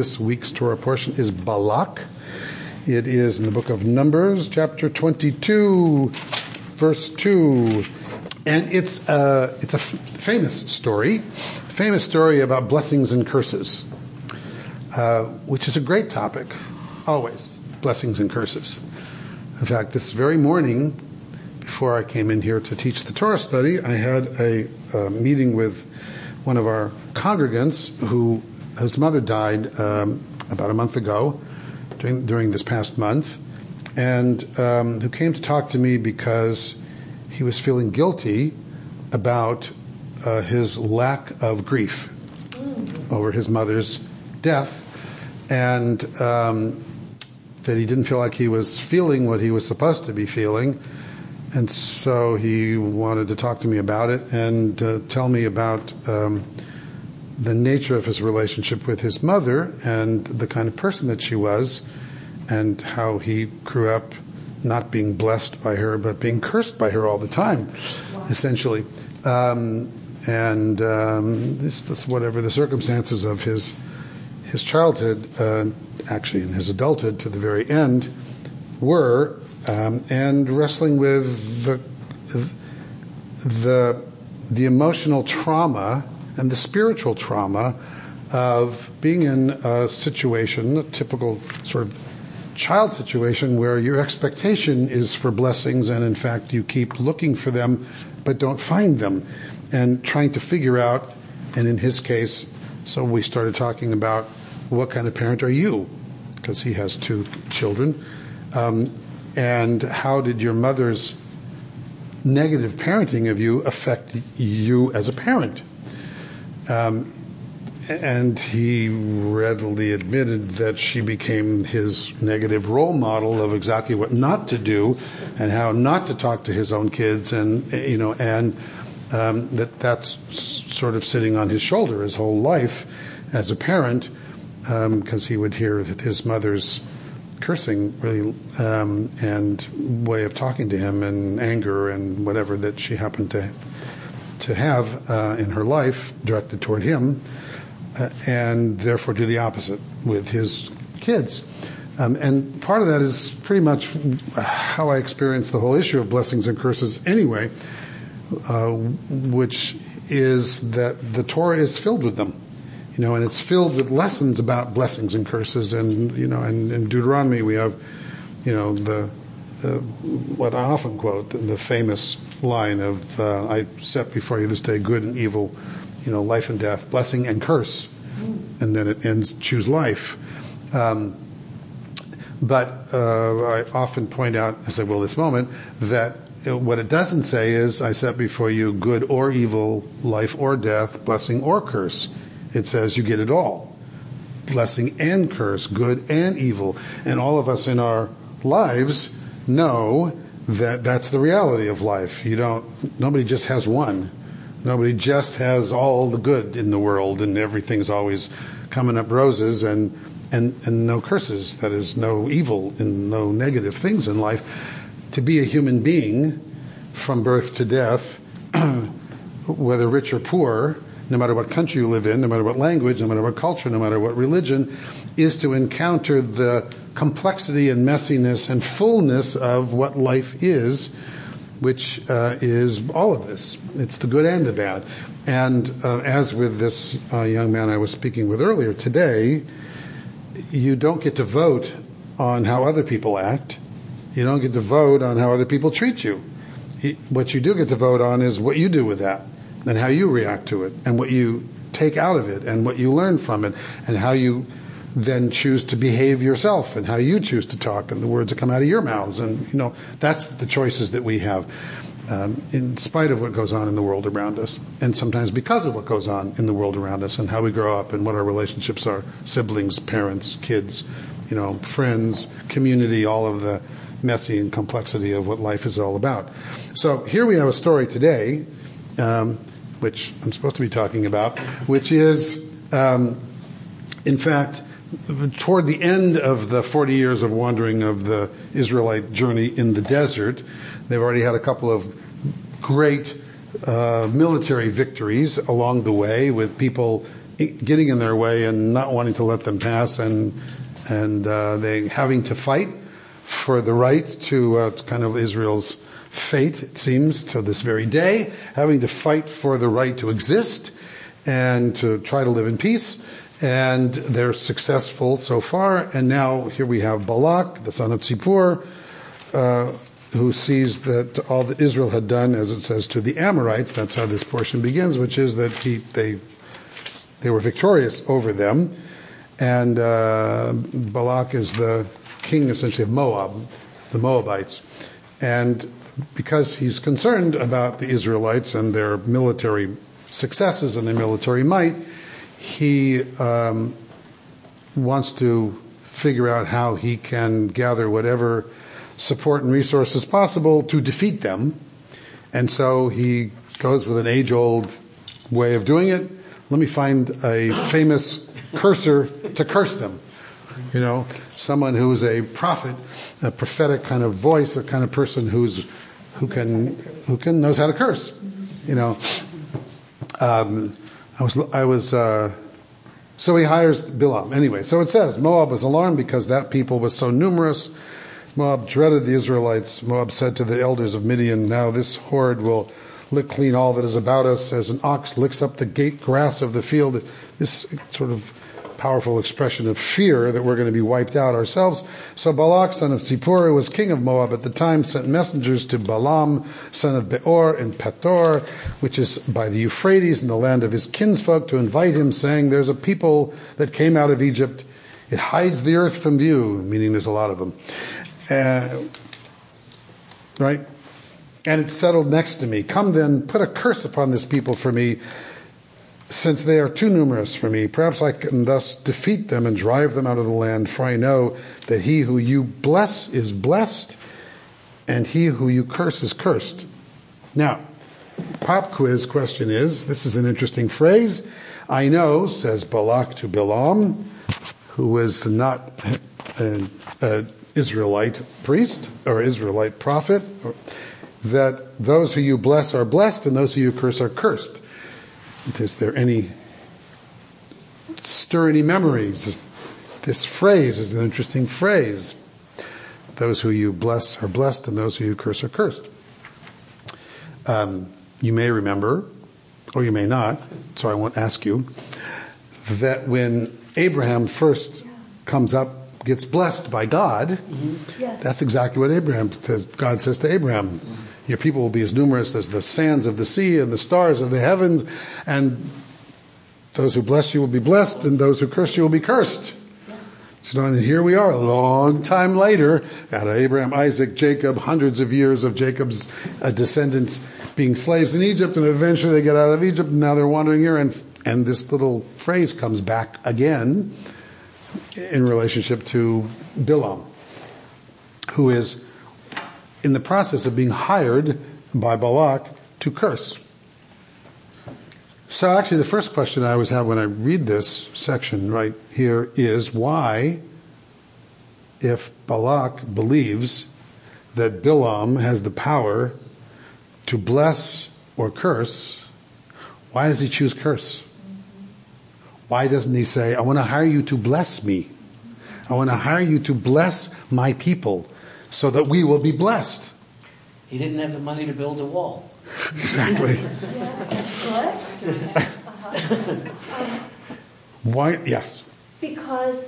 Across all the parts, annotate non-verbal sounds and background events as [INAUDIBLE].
This week's Torah portion is Balak. It is in the book of Numbers, chapter 22, verse 2. And it's a, it's a f- famous story, famous story about blessings and curses, uh, which is a great topic, always, blessings and curses. In fact, this very morning, before I came in here to teach the Torah study, I had a, a meeting with one of our congregants who whose mother died um, about a month ago during, during this past month, and um, who came to talk to me because he was feeling guilty about uh, his lack of grief over his mother's death, and um, that he didn't feel like he was feeling what he was supposed to be feeling. And so he wanted to talk to me about it and uh, tell me about um, the nature of his relationship with his mother and the kind of person that she was, and how he grew up not being blessed by her, but being cursed by her all the time, wow. essentially. Um, and um, this, this, whatever the circumstances of his his childhood, uh, actually in his adulthood to the very end, were, um, and wrestling with the the the emotional trauma and the spiritual trauma of being in a situation, a typical sort of child situation where your expectation is for blessings and in fact you keep looking for them but don't find them and trying to figure out and in his case so we started talking about what kind of parent are you because he has two children um, and how did your mother's negative parenting of you affect you as a parent um, and he readily admitted that she became his negative role model of exactly what not to do and how not to talk to his own kids and you know and um, that that's sort of sitting on his shoulder his whole life as a parent because um, he would hear his mother's cursing really um, and way of talking to him and anger and whatever that she happened to to have uh, in her life directed toward him, uh, and therefore do the opposite with his kids. Um, and part of that is pretty much how I experience the whole issue of blessings and curses anyway, uh, which is that the Torah is filled with them. You know, and it's filled with lessons about blessings and curses. And, you know, and in Deuteronomy we have, you know, the, uh, what I often quote, the famous line of uh, I set before you this day good and evil, you know, life and death, blessing and curse, and then it ends choose life. Um, but uh, I often point out, as I will this moment, that what it doesn't say is I set before you good or evil, life or death, blessing or curse. It says you get it all. Blessing and curse, good and evil. And all of us in our lives know that that's the reality of life. You don't, nobody just has one. Nobody just has all the good in the world and everything's always coming up roses and, and, and no curses. That is, no evil and no negative things in life. To be a human being from birth to death, [CLEARS THROAT] whether rich or poor, no matter what country you live in, no matter what language, no matter what culture, no matter what religion, is to encounter the complexity and messiness and fullness of what life is, which uh, is all of this. It's the good and the bad. And uh, as with this uh, young man I was speaking with earlier today, you don't get to vote on how other people act. You don't get to vote on how other people treat you. What you do get to vote on is what you do with that and how you react to it and what you take out of it and what you learn from it and how you then choose to behave yourself and how you choose to talk and the words that come out of your mouths. And, you know, that's the choices that we have. Um, in spite of what goes on in the world around us, and sometimes because of what goes on in the world around us, and how we grow up, and what our relationships are siblings, parents, kids, you know, friends, community, all of the messy and complexity of what life is all about. So here we have a story today, um, which I'm supposed to be talking about, which is, um, in fact, toward the end of the 40 years of wandering of the Israelite journey in the desert, they've already had a couple of great uh, military victories along the way with people getting in their way and not wanting to let them pass, and and uh, they having to fight for the right to uh, kind of Israel's fate. It seems to this very day, having to fight for the right to exist and to try to live in peace. And they're successful so far. And now here we have Balak, the son of Zippor, uh, who sees that all that Israel had done, as it says, to the Amorites. That's how this portion begins, which is that he, they they were victorious over them. And uh, Balak is the king, essentially, of Moab, the Moabites. And because he's concerned about the Israelites and their military successes and their military might, he um, wants to figure out how he can gather whatever support and resources possible to defeat them. And so he goes with an age old way of doing it. Let me find a famous curser to curse them. You know, someone who's a prophet, a prophetic kind of voice, a kind of person who's who can who can knows how to curse. You know, um, I was I was uh, so he hires Bilam anyway. So it says Moab was alarmed because that people was so numerous. Moab dreaded the Israelites. Moab said to the elders of Midian, "Now this horde will." lick clean all that is about us as an ox licks up the gate grass of the field. This sort of powerful expression of fear that we're going to be wiped out ourselves. So Balak, son of Zippor, who was king of Moab at the time, sent messengers to Balaam, son of Beor, in Petor, which is by the Euphrates in the land of his kinsfolk, to invite him, saying, There's a people that came out of Egypt. It hides the earth from view, meaning there's a lot of them. Uh, right? And it's settled next to me. Come then, put a curse upon this people for me since they are too numerous for me, perhaps I can thus defeat them and drive them out of the land, for I know that he who you bless is blessed, and he who you curse is cursed. Now, pop quiz question is this is an interesting phrase. I know, says Balak to Bilam, who was not an Israelite priest or Israelite prophet, that those who you bless are blessed and those who you curse are cursed. Is there any stir any memories? This phrase is an interesting phrase. Those who you bless are blessed, and those who you curse are cursed. Um, you may remember, or you may not, so I won't ask you, that when Abraham first comes up, gets blessed by God, mm-hmm. yes. that's exactly what Abraham says. God says to Abraham, mm-hmm. Your people will be as numerous as the sands of the sea and the stars of the heavens, and those who bless you will be blessed, and those who curse you will be cursed. So and here we are, a long time later, out of Abraham, Isaac, Jacob, hundreds of years of Jacob's uh, descendants being slaves in Egypt, and eventually they get out of Egypt, and now they're wandering here, and and this little phrase comes back again in relationship to Bilam, who is in the process of being hired by Balak to curse. So actually the first question I always have when I read this section right here is why, if Balak believes that Bilam has the power to bless or curse, why does he choose curse? Why doesn't he say, I want to hire you to bless me? I want to hire you to bless my people so that we will be blessed. He didn't have the money to build a wall. [LAUGHS] Exactly. [LAUGHS] Why? Yes. Because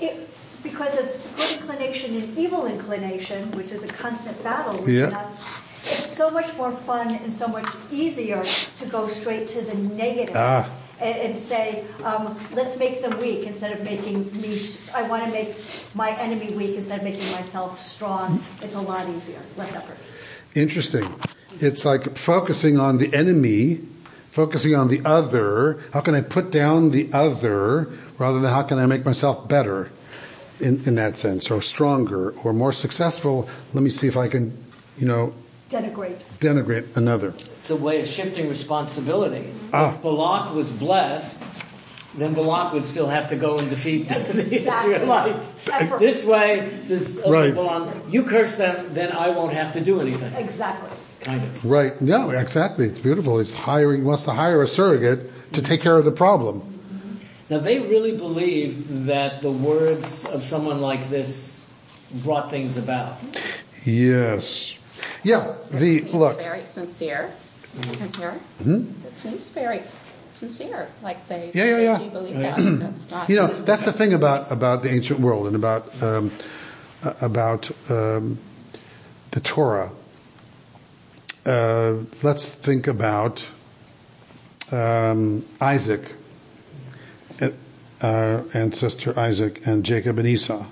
it, because of good inclination and evil inclination, which is a constant battle within yeah. us, it's so much more fun and so much easier to go straight to the negative. Ah and, and say, um, let's make them weak instead of making me, I want to make my enemy weak instead of making myself strong. It's a lot easier, less effort. Interesting. It's like focusing on the enemy, focusing on the other. How can I put down the other rather than how can I make myself better in, in that sense, or stronger, or more successful? Let me see if I can, you know, denigrate. Denigrate another. It's a way of shifting responsibility. Ah. If Balak was blessed, then Balak would still have to go and defeat [LAUGHS] exactly. the Israelites. This way, says, okay, right. Balak, you curse them, then I won't have to do anything. Exactly. Kind of. Right. No, exactly. It's beautiful. He's hiring, he wants to hire a surrogate to take care of the problem. Now, they really believed that the words of someone like this brought things about. Yes. Yeah, the look. Very sincere. Mm-hmm. It seems very sincere. Like they, yeah, yeah, yeah. do believe that. that's not. [CLEARS THROAT] You know, that's the thing about about the ancient world and about um, about um, the Torah. Uh, let's think about um, Isaac, uh, ancestor Isaac, and Jacob and Esau.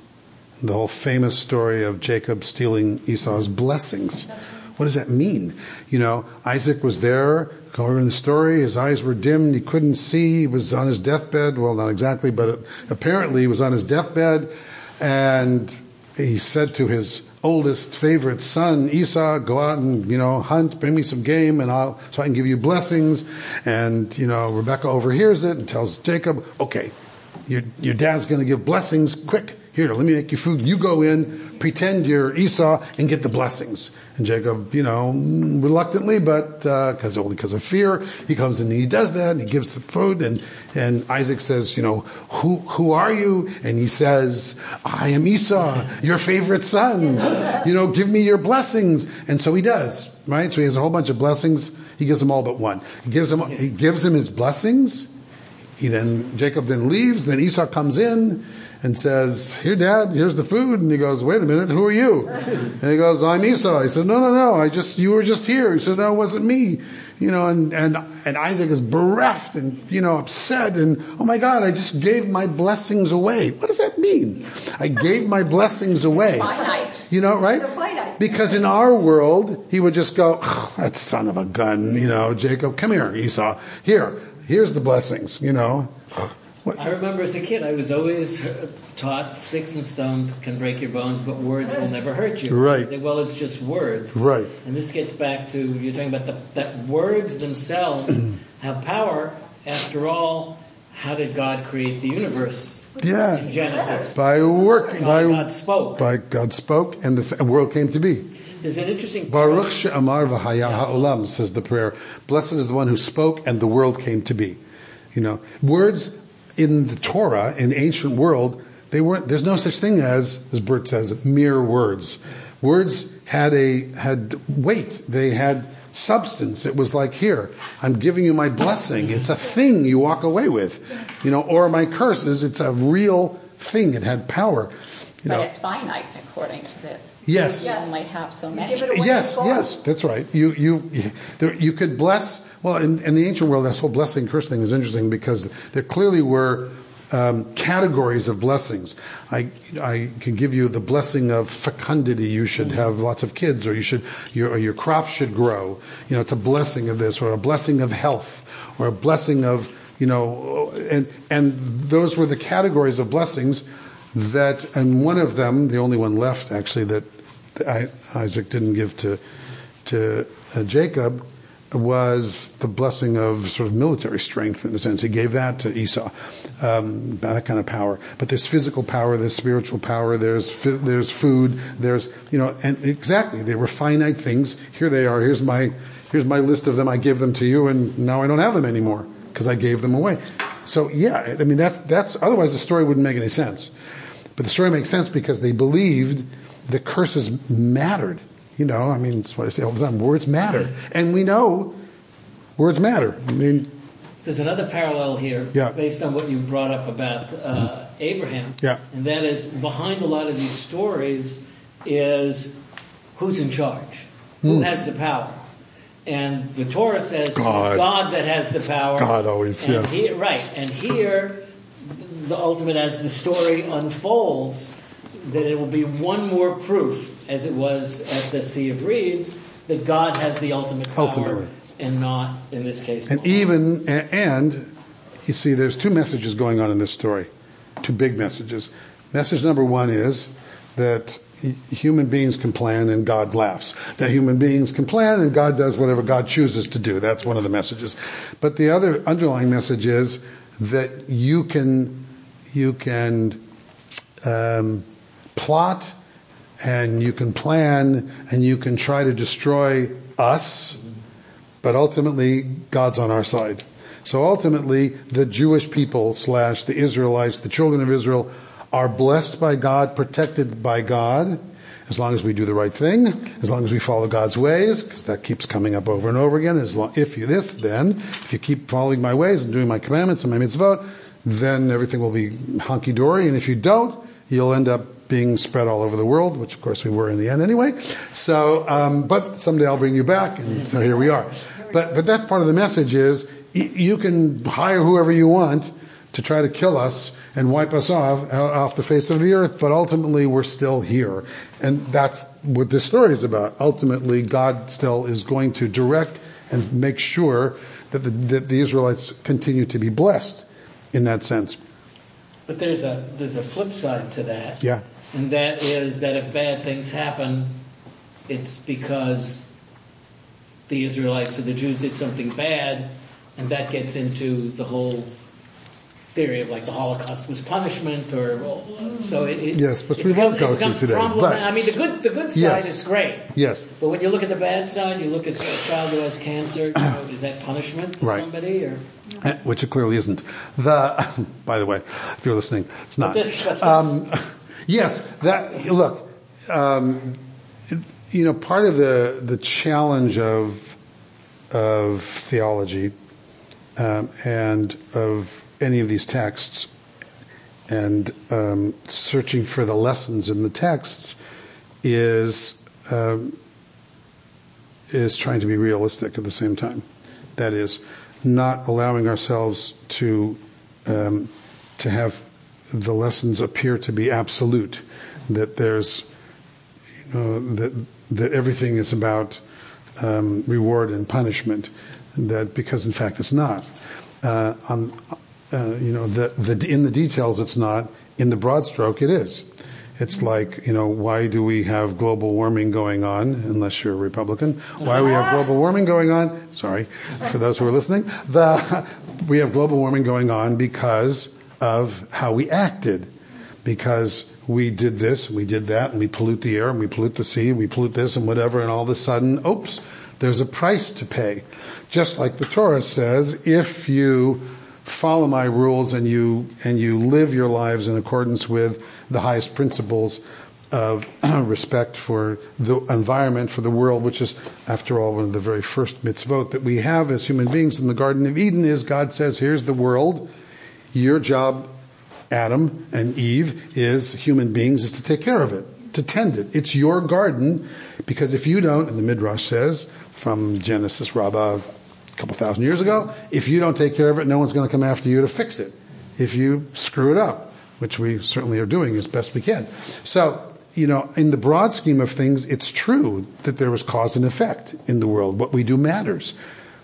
The whole famous story of Jacob stealing Esau's blessings. What does that mean? You know, Isaac was there, over in the story, his eyes were dimmed, he couldn't see, he was on his deathbed. Well, not exactly, but apparently he was on his deathbed, and he said to his oldest favorite son, Esau, go out and, you know, hunt, bring me some game and I'll, so I can give you blessings. And, you know, Rebecca overhears it and tells Jacob, okay, your, your dad's going to give blessings. Quick, here, let me make you food. You go in, pretend you're Esau and get the blessings. And Jacob, you know, reluctantly, but because uh, only because of fear, he comes in and he does that, and he gives the food, and and Isaac says, you know, who who are you? And he says, I am Esau, your favorite son. You know, give me your blessings. And so he does, right? So he has a whole bunch of blessings. He gives them all but one. He gives him he gives him his blessings. He then Jacob then leaves. Then Esau comes in and says, Here, Dad, here's the food. And he goes, Wait a minute, who are you? And he goes, I'm Esau. He said, No, no, no, I just, you were just here. He said, No, it wasn't me. You know, and, and, and Isaac is bereft and, you know, upset and, oh my God, I just gave my blessings away. What does that mean? I gave my blessings away. Finite. You know, right? Because in our world, he would just go, oh, that son of a gun, you know, Jacob, come here, Esau. Here, here's the blessings, you know. What? I remember as a kid, I was always uh, taught sticks and stones can break your bones, but words will never hurt you. Right. Say, well, it's just words. Right. And this gets back to you're talking about the, that words themselves [CLEARS THROAT] have power. After all, how did God create the universe? Yeah. In Genesis. By work. God, by, God spoke. By God spoke, and the world came to be. There's an interesting. Baruch she'amar v'haya ha'olam says the prayer. Blessed is the one who spoke, and the world came to be. You know, words in the Torah, in the ancient world, they weren't, there's no such thing as, as Bert says, mere words. Words had a, had weight. They had substance. It was like, here, I'm giving you my blessing. It's a thing you walk away with. You know, or my curses, it's a real thing. It had power. You but know. it's finite according to the Yes. You only have so many. Yes, yes, that's right. You you you, you could bless well, in, in, the ancient world, this whole blessing curse thing is interesting because there clearly were um, categories of blessings. I, I can give you the blessing of fecundity. You should have lots of kids, or you should, your, or your crop should grow. You know, it's a blessing of this, or a blessing of health, or a blessing of, you know, and, and those were the categories of blessings that, and one of them, the only one left actually that Isaac didn't give to, to uh, Jacob, was the blessing of sort of military strength in a sense. He gave that to Esau, um, that kind of power. But there's physical power, there's spiritual power, there's there's food, there's you know, and exactly they were finite things. Here they are. Here's my here's my list of them. I give them to you, and now I don't have them anymore because I gave them away. So yeah, I mean that's that's otherwise the story wouldn't make any sense. But the story makes sense because they believed the curses mattered. You know, I mean, that's what I say all the time. Words matter, and we know words matter. I mean, there's another parallel here, yeah. based on what you brought up about uh, Abraham, yeah. and that is behind a lot of these stories is who's in charge, who mm. has the power. And the Torah says God. God that has the power. God always, and yes. Here, right. And here, the ultimate, as the story unfolds, that it will be one more proof as it was at the Sea of Reeds, that God has the ultimate power Ultimately. and not, in this case, and even and you see, there's two messages going on in this story, two big messages. Message number one is that human beings can plan and God laughs. That human beings can plan and God does whatever God chooses to do. That's one of the messages. But the other underlying message is that you can you can um, plot and you can plan and you can try to destroy us, but ultimately God's on our side. So ultimately, the Jewish people slash the Israelites, the children of Israel, are blessed by God, protected by God, as long as we do the right thing, as long as we follow God's ways, because that keeps coming up over and over again. As long, if you this, then if you keep following my ways and doing my commandments and my mitzvot, then everything will be hunky dory. And if you don't, you'll end up being spread all over the world, which of course we were in the end anyway. So, um, but someday I'll bring you back, and so here we are. But but that's part of the message is you can hire whoever you want to try to kill us and wipe us off off the face of the earth, but ultimately we're still here. And that's what this story is about. Ultimately, God still is going to direct and make sure that the, that the Israelites continue to be blessed in that sense. But there's a there's a flip side to that. Yeah. And that is that if bad things happen, it's because the Israelites or the Jews did something bad, and that gets into the whole theory of like the Holocaust was punishment, or so it. it yes, but we won't go to today. But, I mean, the good the good side yes, is great. Yes. But when you look at the bad side, you look at a child who has cancer. You know, is that punishment to right. somebody, or? Eh, which it clearly isn't. The, [LAUGHS] by the way, if you're listening, it's not. Um, yes, that look. Um, you know, part of the the challenge of of theology um, and of any of these texts and um, searching for the lessons in the texts is um, is trying to be realistic at the same time. That is, not allowing ourselves to um, to have the lessons appear to be absolute. That there's you know that that everything is about um, reward and punishment. That because in fact it's not. Uh, on uh, you know, the, the, in the details it's not. In the broad stroke, it is. It's like, you know, why do we have global warming going on, unless you're a Republican? Why we have global warming going on? Sorry, for those who are listening. The, we have global warming going on because of how we acted. Because we did this, we did that, and we pollute the air, and we pollute the sea, and we pollute this and whatever, and all of a sudden, oops, there's a price to pay. Just like the Torah says, if you follow my rules and you and you live your lives in accordance with the highest principles of [CLEARS THROAT] respect for the environment, for the world, which is, after all, one of the very first mitzvot that we have as human beings in the Garden of Eden is God says, here's the world. Your job, Adam and Eve, is human beings, is to take care of it, to tend it. It's your garden, because if you don't, and the Midrash says, from Genesis Rabbah a couple thousand years ago. If you don't take care of it, no one's going to come after you to fix it. If you screw it up, which we certainly are doing as best we can. So, you know, in the broad scheme of things, it's true that there was cause and effect in the world. What we do matters.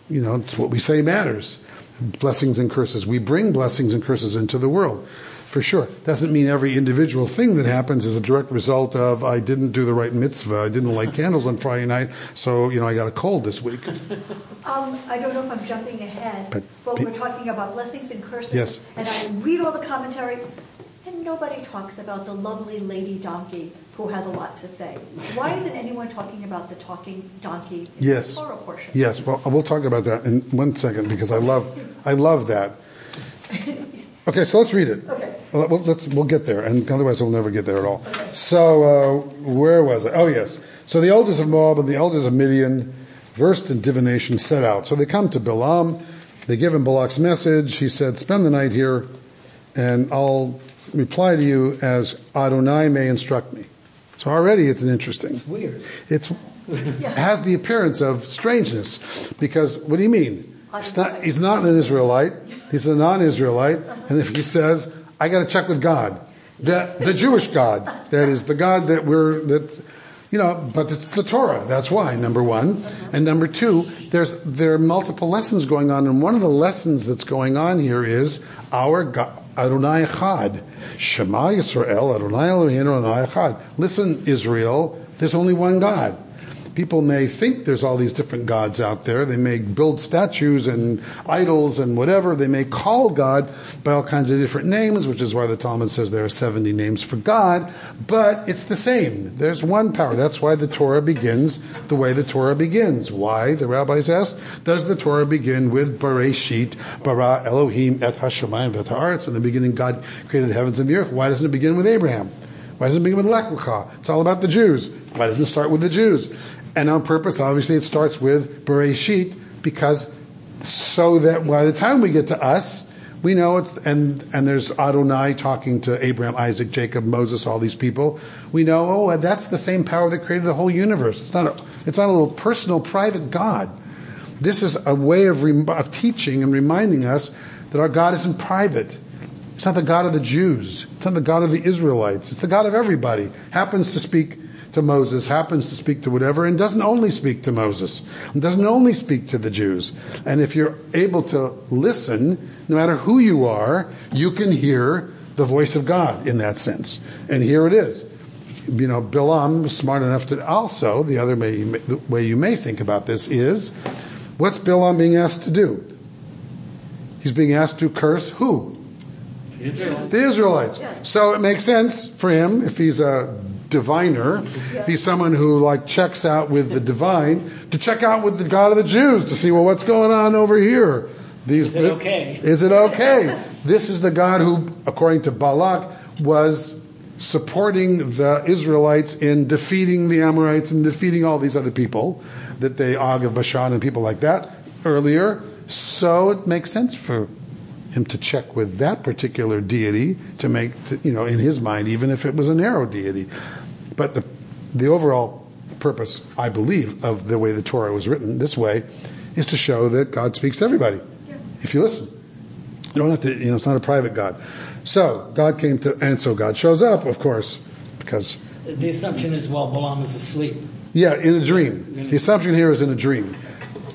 You know, it's what we say matters. Blessings and curses. We bring blessings and curses into the world for sure. Doesn't mean every individual thing that happens is a direct result of I didn't do the right mitzvah, I didn't light candles on Friday night, so you know I got a cold this week. [LAUGHS] Um, I don't know if I'm jumping ahead, but, but we're talking about blessings and curses. Yes. And I read all the commentary, nobody talks about the lovely lady donkey who has a lot to say. Why isn't anyone talking about the talking donkey in yes. the Torah portion? Yes. Well, we'll talk about that in one second because I love I love that. Okay, so let's read it. Okay. Well, let's we'll get there, and otherwise we'll never get there at all. Okay. So uh, where was it? Oh yes. So the elders of Moab and the elders of Midian, versed in divination, set out. So they come to Balaam. They give him Balak's message. He said, "Spend the night here, and I'll reply to you as Adonai may instruct me." So already it's an interesting. It's weird. It's it has the appearance of strangeness because what do you mean? Not, he's not an Israelite. He's a non-Israelite, and if he says, "I got to check with God," the the Jewish God, that is the God that we're that, you know, but it's the Torah. That's why number one, and number two, there's there are multiple lessons going on, and one of the lessons that's going on here is our God, Adonai Echad, Shema Yisrael, Adonai Eloheinu, Adonai Echad. Listen, Israel, there's only one God people may think there's all these different gods out there. They may build statues and idols and whatever. They may call God by all kinds of different names, which is why the Talmud says there are 70 names for God, but it's the same. There's one power. That's why the Torah begins the way the Torah begins. Why, the rabbis ask, does the Torah begin with Bereshit, bara Elohim et hashemayim et haaretz? In the beginning, God created the heavens and the earth. Why doesn't it begin with Abraham? Why doesn't it begin with Lech Lecha? It's all about the Jews. Why doesn't it start with the Jews? And on purpose, obviously, it starts with Bereshit because so that by the time we get to us, we know it's and and there's Adonai talking to Abraham, Isaac, Jacob, Moses, all these people. We know, oh, that's the same power that created the whole universe. It's not a, it's not a little personal, private God. This is a way of, of teaching and reminding us that our God isn't private. It's not the God of the Jews. It's not the God of the Israelites. It's the God of everybody. Happens to speak to Moses, happens to speak to whatever, and doesn't only speak to Moses, and doesn't only speak to the Jews. And if you're able to listen, no matter who you are, you can hear the voice of God in that sense. And here it is. You know, Bilam was smart enough to also, the other way you may, the way you may think about this is, what's Bilam being asked to do? He's being asked to curse who? The Israelites. The Israelites. Yes. So it makes sense for him if he's a diviner, if he's someone who like checks out with the divine, to check out with the God of the Jews to see well what's going on over here. These, is it okay? Is it okay? this is the God who, according to Balak, was supporting the Israelites in defeating the Amorites and defeating all these other people, that they Og of Bashan and people like that earlier. So it makes sense for him to check with that particular deity to make, you know, in his mind, even if it was a narrow deity. But the, the overall purpose, I believe, of the way the Torah was written this way is to show that God speaks to everybody yeah. if you listen. You don't have to, you know, it's not a private God. So God came to, and so God shows up, of course, because. The assumption is, well, Balaam is asleep. Yeah, in a dream. The assumption here is in a dream.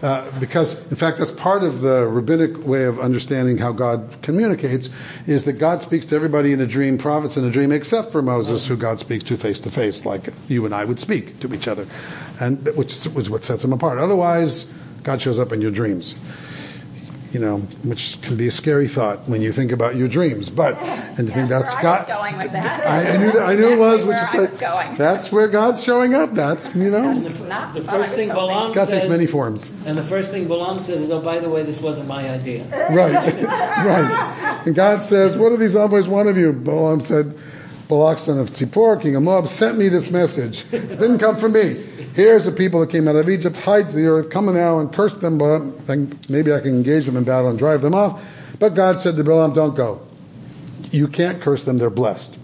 Uh, because, in fact, that's part of the rabbinic way of understanding how God communicates, is that God speaks to everybody in a dream, prophets in a dream, except for Moses, who God speaks to face to face, like you and I would speak to each other, and which is what sets him apart. Otherwise, God shows up in your dreams you know, which can be a scary thought when you think about your dreams. But and to think that's God. going with that. I, I knew that. I knew it was, which is like, that's where God's showing up. That's you know. That's the, the first thing Balaam God says, takes many forms. And the first thing Balaam says is, "Oh, by the way, this wasn't my idea." Right, [LAUGHS] right. And God says, "What do these envoys want of you?" Balaam said. Balak son of Tzipor, king of Moab, sent me this message. It didn't come from me. Here's the people that came out of Egypt, hides the earth, come now and curse them, but maybe I can engage them in battle and drive them off. But God said to Balaam, don't go. You can't curse them, they're blessed.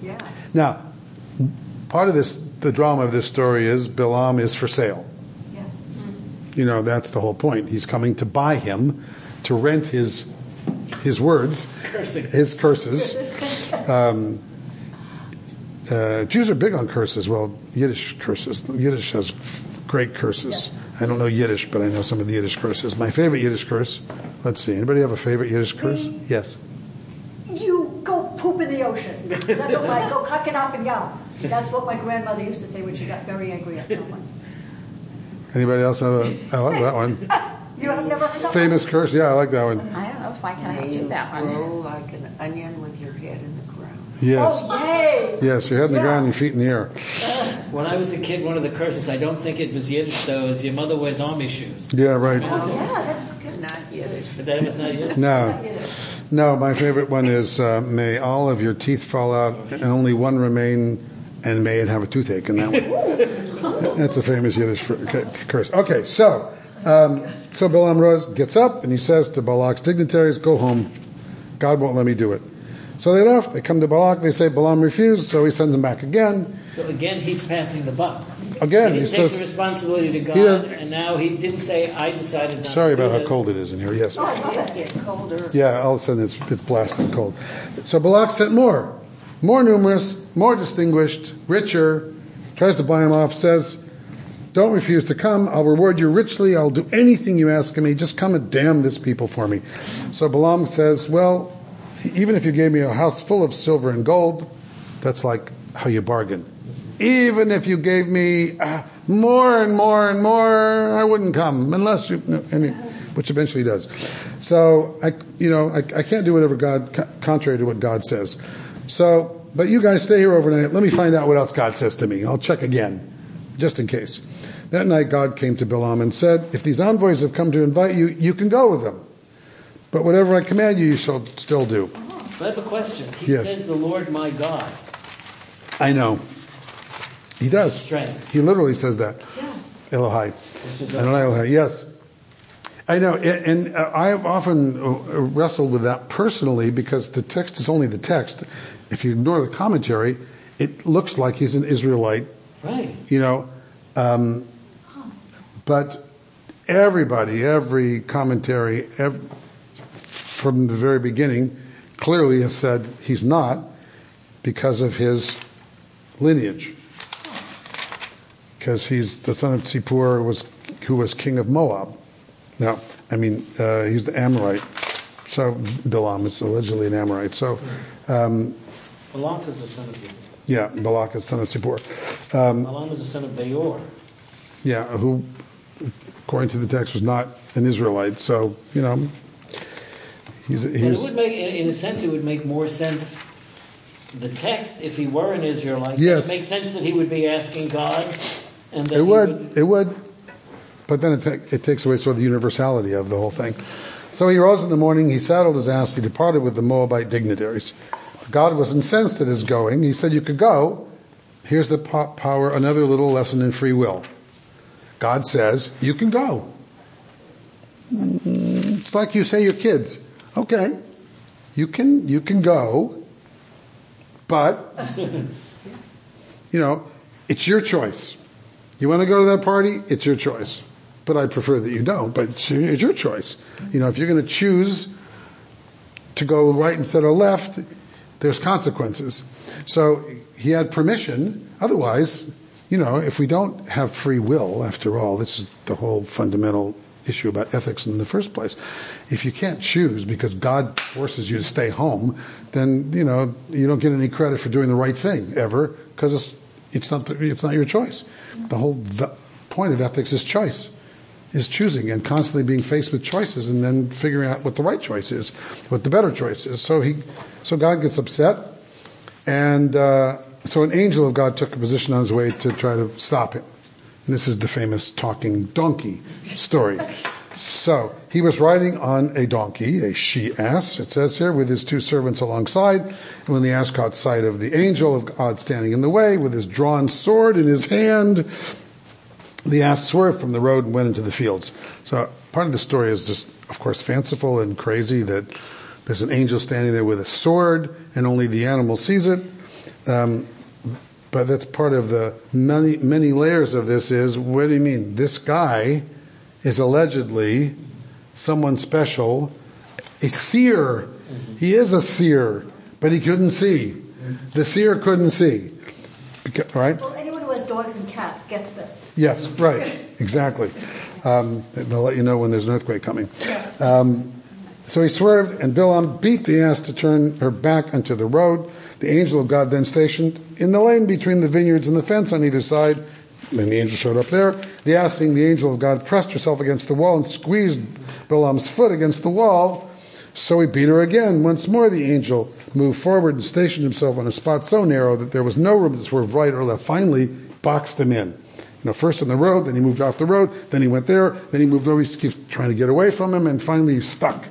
Yeah. Now, part of this, the drama of this story is Balaam is for sale. Yeah. You know, that's the whole point. He's coming to buy him, to rent his his words, Cursing. his curses. [LAUGHS] Um, uh, Jews are big on curses. Well, Yiddish curses. Yiddish has great curses. Yes. I don't know Yiddish, but I know some of the Yiddish curses. My favorite Yiddish curse. Let's see. Anybody have a favorite Yiddish curse? Me? Yes. You go poop in the ocean. That's what my go kacken off and yum. That's what my grandmother used to say when she got very angry at someone. Anybody else have a? I like that one. [LAUGHS] You have never heard that Famous one? curse. Yeah, I like that one. I don't know if I can do that one. Grow like an onion with your head in the ground. Yes. Oh, yay! Yes, your head in the Yeah. ground your feet in the air. When I was a kid, one of the curses, I don't think it was Yiddish though, is your mother wears army shoes. Yeah, right. Oh, yeah, that's good. Not Yiddish. But that was not Yiddish. No. No, my favorite one is uh, may all of your teeth fall out and only one remain, and may it have a toothache. And that one, [LAUGHS] that's a famous Yiddish fr- cu- curse. Okay, so um, so Balaam rose, gets up, and he says to Balak's dignitaries, "Go home. God won't let me do it." So they left. They come to Balak. They say Balaam refused, so he sends them back again. So again, he's passing the buck. Again, he he didn't take says, the responsibility to God, does- and now he didn't say, "I decided not "Sorry to do about how this." cold it is in here." Yes. Oh, I love It it. get colder. Yeah, all of a sudden it's, it's blasting cold. So Balak sent more, more numerous, more distinguished, richer, tries to buy him off, says, Don't refuse to come. I'll reward you richly. I'll do anything you ask of me. Just come and damn this people for me. So Balaam says, Well, even if you gave me a house full of silver and gold, that's like how you bargain. Even if you gave me uh, more and more and more, I wouldn't come unless you, I mean, which eventually does. So I, you know, I, I can't do whatever God, contrary to what God says. So, but you guys stay here overnight. Let me find out what else God says to me. I'll check again, just in case. That night, God came to Balaam and said, If these envoys have come to invite you, you can go with them. But whatever I command you, you shall still do. I have a question. He yes. says, The Lord my God. I know. He does. Strength. He literally says that. Yeah. Elohai. Elohai, yes. I know, and I have often uh, wrestled with that personally because the text is only the text. If you ignore the commentary, it looks like he's an Israelite. Right. You know, um, but everybody, every commentary, every, from the very beginning, clearly has said he's not because of his lineage. Because he's the son of Tzipor, was, who was king of Moab. Now, I mean, uh, he's the Amorite. So Bilam is allegedly an Amorite. So. Um, Balak is the son of Zippor. Yeah, Balak is the son of Zippor. Um, Balaam is the son of Beor. Yeah, who, according to the text, was not an Israelite. So, you know, he's. he's it would make, in a sense, it would make more sense the text if he were an Israelite. Yes. It makes sense that he would be asking God. And it would, would, It would. But then it, ta- it takes away sort of the universality of the whole thing. So he rose in the morning, he saddled his ass, he departed with the Moabite dignitaries. God was incensed at his going. He said, You could go. Here's the po- power, another little lesson in free will. God says, You can go. Mm, it's like you say your kids, okay, you can, you can go, but, you know, it's your choice. You want to go to that party? It's your choice. But I prefer that you don't, but it's your choice. You know, if you're going to choose to go right instead of left, there's consequences. So he had permission. Otherwise, you know, if we don't have free will, after all, this is the whole fundamental issue about ethics in the first place. If you can't choose because God forces you to stay home, then, you know, you don't get any credit for doing the right thing ever because it's, it's, not, the, it's not your choice. The whole point of ethics is choice is choosing and constantly being faced with choices and then figuring out what the right choice is, what the better choice is. So he, so God gets upset, and uh, so an angel of God took a position on his way to try to stop him. This is the famous talking donkey story. So he was riding on a donkey, a she ass, it says here, with his two servants alongside. And when the ass caught sight of the angel of God standing in the way with his drawn sword in his hand, the ass swerved from the road and went into the fields. So part of the story is just, of course, fanciful and crazy that there's an angel standing there with a sword and only the animal sees it. Um, but that's part of the many, many layers of this is what do you mean? This guy is allegedly someone special, a seer. He is a seer, but he couldn't see. The seer couldn't see. Right? Well, anyone who has dogs and cats gets this. Yes, right, exactly. Um, they'll let you know when there's an earthquake coming. Yes. Um, so he swerved, and Bilam beat the ass to turn her back onto the road. The angel of God then stationed in the lane between the vineyards and the fence on either side. Then the angel showed up there. The ass, seeing the angel of God, pressed herself against the wall and squeezed Bilam's foot against the wall. So he beat her again. Once more, the angel moved forward and stationed himself on a spot so narrow that there was no room to swerve right or left. Finally, boxed him in. You know, first on the road, then he moved off the road, then he went there, then he moved over. He keeps trying to get away from him, and finally he's stuck.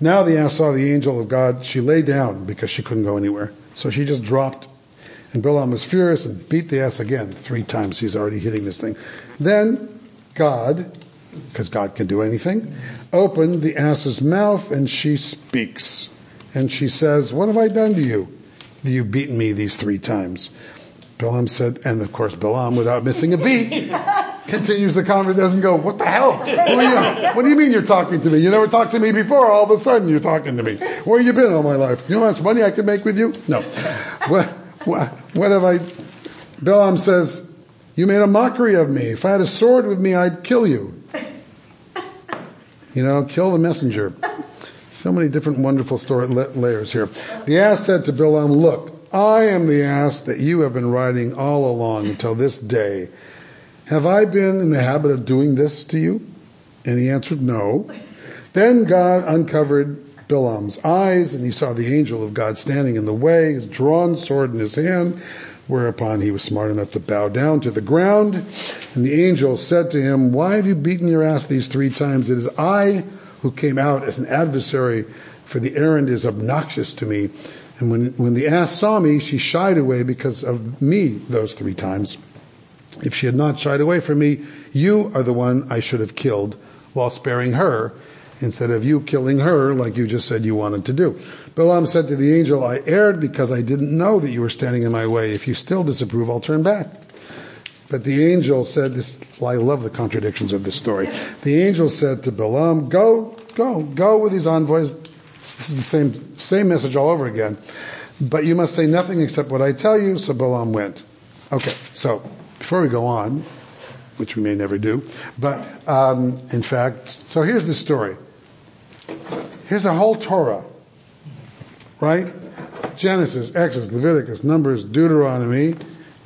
Now the ass saw the angel of God. She lay down because she couldn't go anywhere. So she just dropped. And Bilam was furious and beat the ass again. Three times he's already hitting this thing. Then God, because God can do anything, opened the ass's mouth and she speaks. And she says, What have I done to you? You've beaten me these three times. Bilam said, and of course, Bilam, without missing a beat, [LAUGHS] continues the conversation, doesn't go, What the hell? What do you mean you're talking to me? You never talked to me before. All of a sudden, you're talking to me. Where you been all my life? You know how much money I could make with you? No. What, what, what have I. Bilam says, You made a mockery of me. If I had a sword with me, I'd kill you. You know, kill the messenger. So many different wonderful story layers here. The ass said to Bilam, Look, I am the ass that you have been riding all along until this day. Have I been in the habit of doing this to you? And he answered, No. Then God uncovered Bilam's eyes, and he saw the angel of God standing in the way, his drawn sword in his hand, whereupon he was smart enough to bow down to the ground. And the angel said to him, Why have you beaten your ass these three times? It is I who came out as an adversary, for the errand is obnoxious to me. And when, when the ass saw me, she shied away because of me those three times. If she had not shied away from me, you are the one I should have killed while sparing her instead of you killing her like you just said you wanted to do. Balaam said to the angel, I erred because I didn't know that you were standing in my way. If you still disapprove, I'll turn back. But the angel said this, well, I love the contradictions of this story. The angel said to Balaam, go, go, go with these envoys. This is the same, same message all over again. But you must say nothing except what I tell you. So Balaam went. Okay, so before we go on, which we may never do, but um, in fact, so here's the story. Here's a whole Torah, right? Genesis, Exodus, Leviticus, Numbers, Deuteronomy,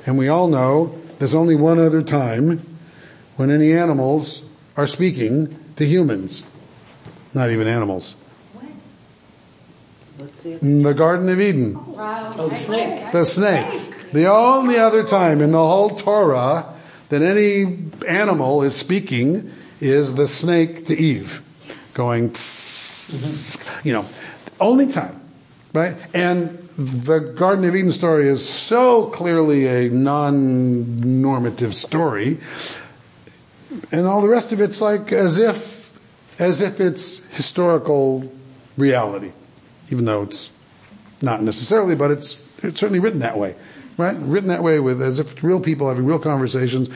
and we all know there's only one other time when any animals are speaking to humans. Not even animals. In the Garden of Eden. Oh, the snake. The snake. The only other time in the whole Torah that any animal is speaking is the snake to Eve, going, you know, only time, right? And the Garden of Eden story is so clearly a non normative story, and all the rest of it's like as if, as if it's historical reality, even though it's not necessarily, but it's, it's certainly written that way, right? Written that way with as if it's real people having real conversations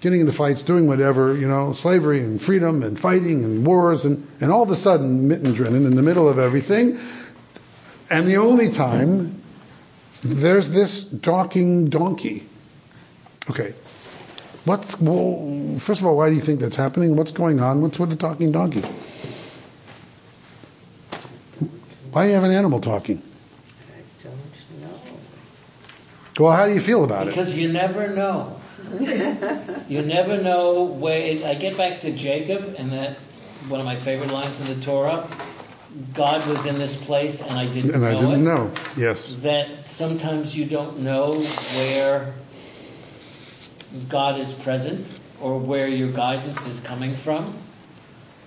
getting into fights, doing whatever, you know, slavery and freedom and fighting and wars, and, and all of a sudden, Mittendrin in the middle of everything. And the only time there's this talking donkey. Okay. What, well, first of all, why do you think that's happening? What's going on? What's with the talking donkey? Why do you have an animal talking? I don't know. Well, how do you feel about Because it? Because you never know. [LAUGHS] you never know where. I get back to Jacob and that one of my favorite lines in the Torah. God was in this place and I didn't And know I didn't it. know. Yes. That sometimes you don't know where God is present or where your guidance is coming from.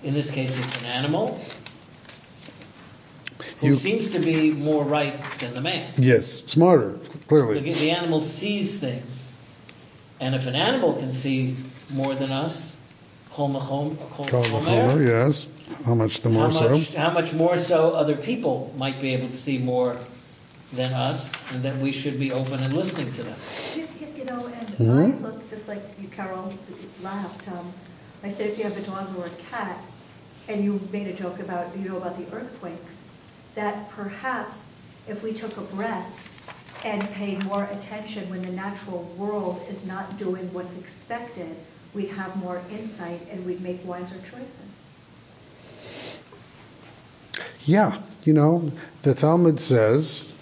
In this case, it's an animal who You- seems to be more right than the man. Yes. Smarter, clearly. the animal sees things. And if an animal can see more than us, kol machom- kol Call the yes. How much the how more so? how much more so other people might be able to see more than us, and that we should be open and listening to them. You, you- you know, and Mm-hmm. I look just like you, Carol, laughed. Um, I said, if you have a dog or a cat, and you made a joke about, you know, about the earthquakes, that perhaps if we took a breath and paid more attention when the natural world is not doing what's expected, we'd have more insight and we'd make wiser choices. Yeah, you know, the Talmud says,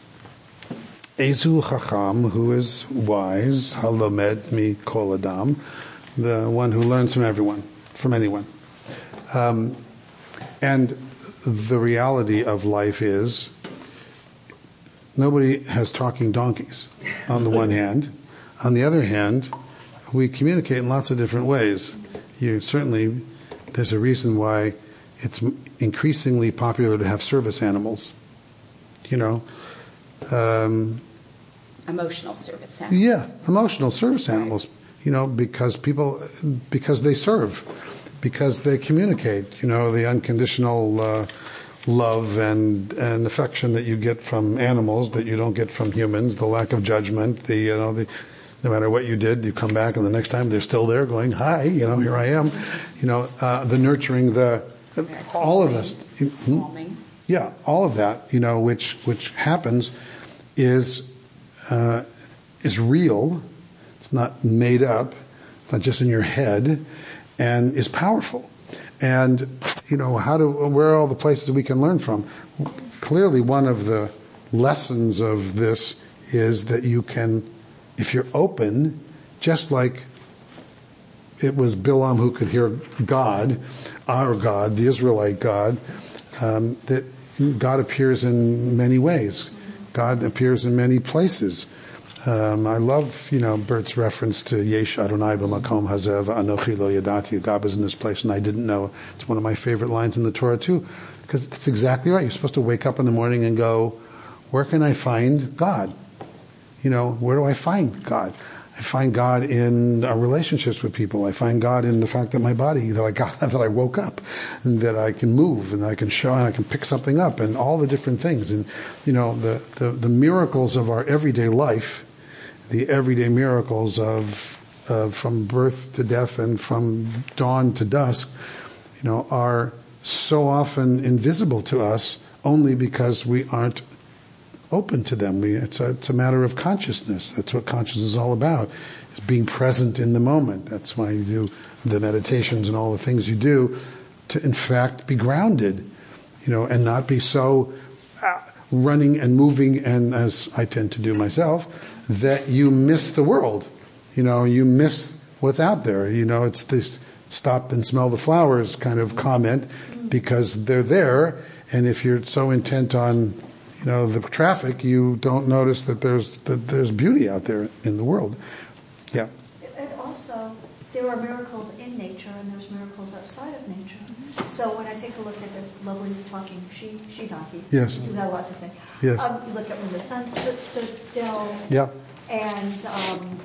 Ezu Chacham, who is wise, Halomed mi kol adam, the one who learns from everyone, from anyone. Um, and the reality of life is, nobody has talking donkeys, on the one [LAUGHS] hand. On the other hand, we communicate in lots of different ways. You certainly, there's a reason why it's increasingly popular to have service animals. You know, um, Emotional service animals. yeah, emotional service animals. You know, because people, because they serve, because they communicate. You know, the unconditional uh, love and and affection that you get from animals that you don't get from humans. The lack of judgment. The you know the. No matter what you did, you come back, and the next time they're still there, going, "Hi, you know, here I am." You know, uh, the nurturing, the all of us. Hmm? Yeah, all of that, you know, which which happens, is uh, is real. It's not made up. It's not just in your head, and is powerful. And you know, how do where are all the places we can learn from? Clearly, one of the lessons of this is that you can, if you're open, just like it was Bilam who could hear God, our God, the Israelite God, um, that God appears in many ways. God appears in many places. Um, I love, you know, Bert's reference to Yesh Adonai b'makom hazev anochi lo yadati. God was in this place and I didn't know. It's one of my favorite lines in the Torah too, because it's exactly right. You're supposed to wake up in the morning and go, where can I find God? You know, where do I find God? I find God in our relationships with people. I find God in the fact that my body, that I got, [LAUGHS] that I woke up, and that I can move, and I can show, and I can pick something up, and all the different things. And you know, the the, the miracles of our everyday life, the everyday miracles of uh, from birth to death and from dawn to dusk, you know, are so often invisible to us only because we aren't open to them. We, it's, a, it's a matter of consciousness. That's what consciousness is all about, is being present in the moment. That's why you do the meditations and all the things you do to, in fact, be grounded, you know, and not be so uh, running and moving, and as I tend to do myself, that you miss the world. You know, you miss what's out there. You know, it's this stop and smell the flowers kind of comment because they're there. And if you're so intent on you know the traffic, you don't notice that there's that there's beauty out there in the world. Yeah. And also, there are miracles in nature, and there's miracles outside of nature. So when I take a look at this lovely talking she she donkey, yes, you've got a lot to say. Yes. Um, you look at when the sun stood, stood still. Yeah. And um,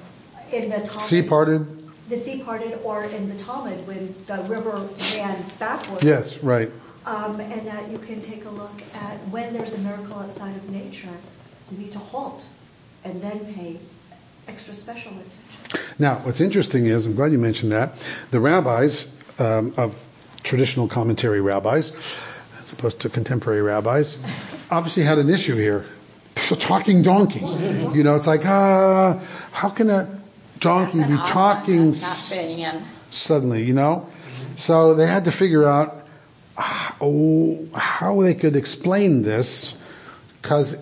in the Talmud, sea parted. The sea parted, or in the Talmud when the river ran backwards. Yes, right. Um, and that you can take a look at when there's a miracle outside of nature, you need to halt and then pay extra special attention. Now, what's interesting is, I'm glad you mentioned that, the rabbis um, of traditional commentary rabbis, as opposed to contemporary rabbis, obviously had an issue here. It's a talking donkey. You know, it's like, ah, uh, how can a donkey be talking s- suddenly, you know? So they had to figure out oh, how they could explain this because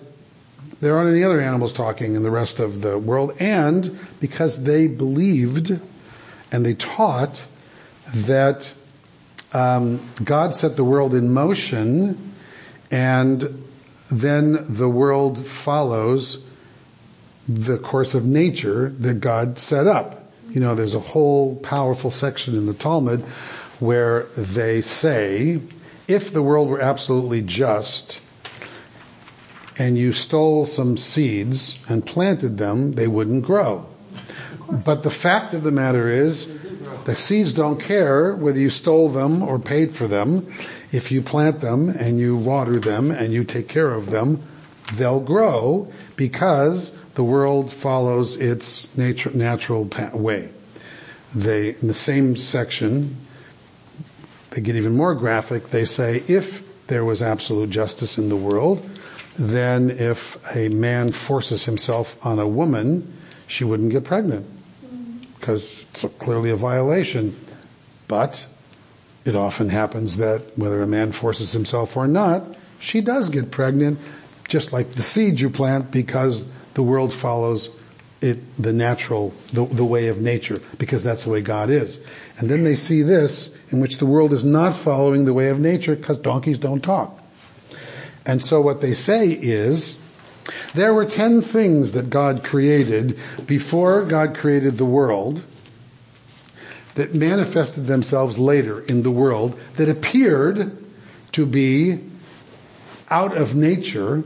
there aren't any other animals talking in the rest of the world, and because they believed and they taught that um, God set the world in motion, and then the world follows the course of nature that God set up. You know, there's a whole powerful section in the Talmud where they say if the world were absolutely just and you stole some seeds and planted them, they wouldn't grow. But the fact of the matter is, the seeds don't care whether you stole them or paid for them. If you plant them and you water them and you take care of them, they'll grow because the world follows its nature, natural way. They, in the same section, they get even more graphic. They say if there was absolute justice in the world, then if a man forces himself on a woman, she wouldn't get pregnant because it's clearly a violation. But it often happens that whether a man forces himself or not, she does get pregnant, just like the seed you plant, because the world follows it the natural, the, the way of nature, because that's the way God is. And then they see this in which the world is not following the way of nature because donkeys don't talk. And so what they say is there were 10 things that God created before God created the world that manifested themselves later in the world that appeared to be out of nature,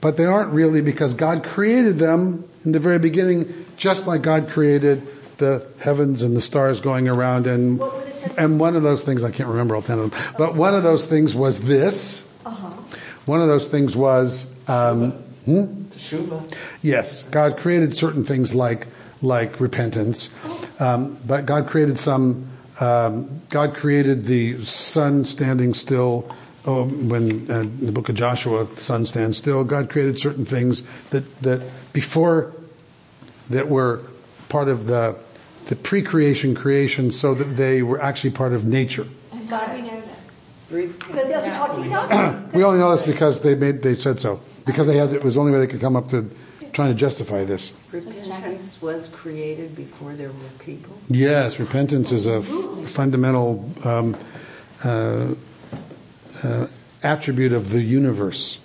but they aren't really because God created them in the very beginning, just like God created the heavens and the stars going around and and one of those things I can't remember all ten of them, but one of those things was this. Uh-huh. One of those things was um, hmm? Yes, God created certain things like like repentance, um, but God created some. Um, God created the sun standing still. Oh, when uh, in the book of Joshua, the sun stands still. God created certain things that that before that were part of the the pre-creation creation so that they were actually part of nature. God, we know this. Because they'll talking donkey. we only know this because they made they said so. Because they had it was the only way they could come up to trying to justify this. Repentance was created before there were people. Yes, repentance is a fundamental um, uh, uh, attribute of the universe,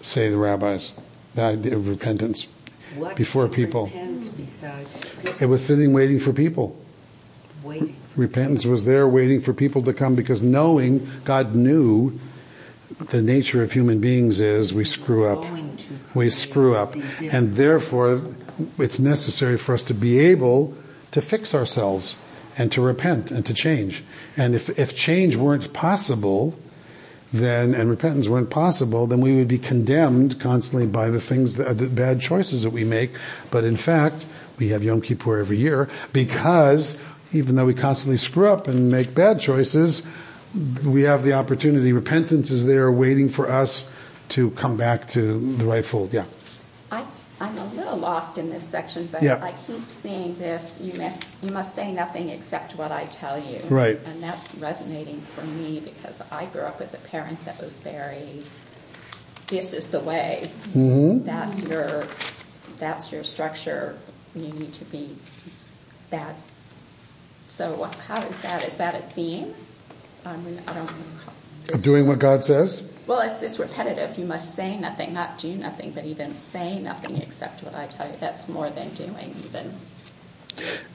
say the rabbis. The idea of repentance What before can people. It was sitting waiting for people. waiting? Repentance was there waiting for people to come because knowing God knew the nature of human beings is we screw up. We screw up. And therefore, it's necessary for us to be able to fix ourselves and to repent and to change. And if, if change weren't possible, then, and repentance weren't possible, then we would be condemned constantly by the things that, the bad choices that we make. But in fact, we have Yom Kippur every year because even though we constantly screw up and make bad choices, we have the opportunity. Repentance is there waiting for us to come back to the right fold. Yeah. I, I'm a little lost in this section, but Yeah. I keep seeing this, you must, you must say nothing except what I tell you. Right. And that's resonating for me because I grew up with a parent that was very, this is the way. Mm-hmm. That's your, that's your structure. You need to be that. So how is that? Is that a theme? I mean, I don't know. Doing what God says? Well, it's this repetitive. You must say nothing, not do nothing, but even say nothing except what I tell you. That's more than doing, even.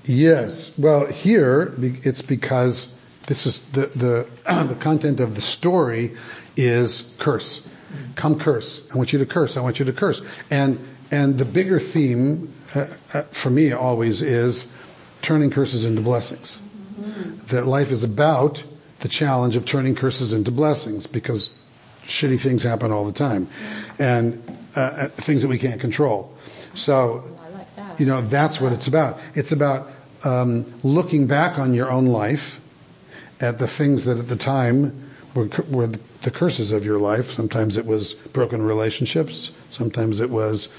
Yes. Well, here it's because this is the the [CLEARS THROAT] the content of the story is curse. Come curse. I want you to curse. I want you to curse. And and the bigger theme uh, uh, for me always is turning curses into blessings. That life is about the challenge of turning curses into blessings because shitty things happen all the time, and uh, uh, things that we can't control. So like you know, that's what it's about. It's about um, looking back on your own life at the things that at the time were, were the curses of your life. Sometimes it was broken relationships. Sometimes it was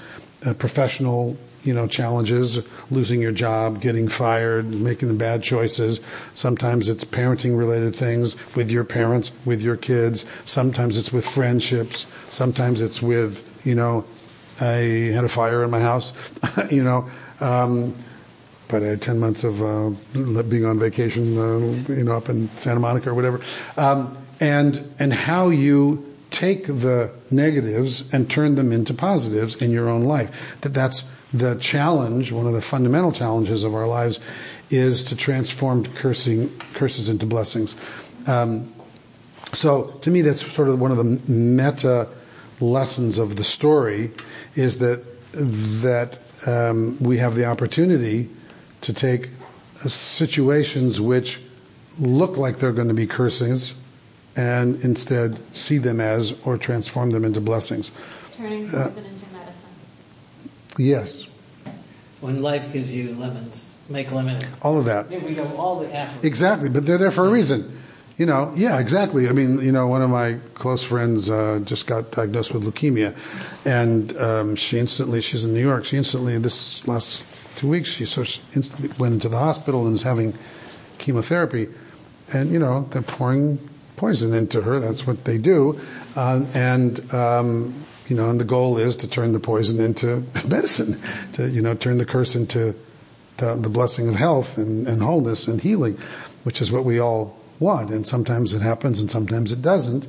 uh, professional, you know, challenges, losing your job, getting fired, making the bad choices. Sometimes it's parenting related things with your parents, with your kids. Sometimes it's with friendships. Sometimes it's with, you know, I had a fire in my house, [LAUGHS] you know. Um, but I had 10 months of uh, being on vacation, uh, you know, up in Santa Monica or whatever. Um, and, and how you take the negatives and turn them into positives in your own life. That that's the challenge, one of the fundamental challenges of our lives is to transform cursing, curses into blessings. Um, so to me, that's sort of one of the meta lessons of the story is that that um, we have the opportunity to take situations which look like they're going to be cursings and instead see them as or transform them into blessings. Turning Uh, poison into medicine. Yes, When life gives you lemons, make lemonade. all of that. Here we go, all the African. Exactly, but they're there for a reason. You know, yeah, exactly. I mean, you know, one of my close friends uh, just got diagnosed with leukemia, and um, she instantly, she's in New York, she instantly, this last two weeks, she instantly went into the hospital and is having chemotherapy. And, you know, they're pouring poison into her, that's what they do. Uh, and, um, you know, and the goal is to turn the poison into [LAUGHS] medicine, to, you know, turn the curse into the, the blessing of health and, and wholeness and healing, which is what we all want. And sometimes it happens and sometimes it doesn't.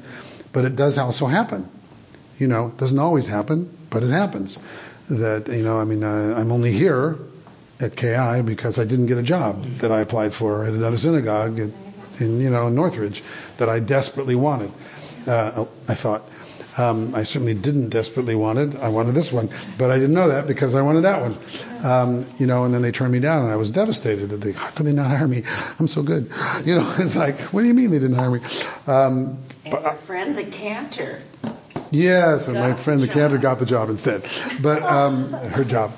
But it does also happen. You know, doesn't always happen, but it happens. That, you know, I mean, uh, I'm only here at KI because I didn't get a job that I applied for at another synagogue at, in, you know, Northridge that I desperately wanted. Uh, I thought. Um, I certainly didn't desperately want it. I wanted this one, but I didn't know that because I wanted that one. Um, you know, and then they turned me down, and I was devastated that they how could they not hire me? I'm so good. [LAUGHS] You know, [LAUGHS] it's like, what do you mean they didn't hire me? Um, And your friend, the cantor. Yes, and my Got the friend the cantor got the job instead, but um, her job.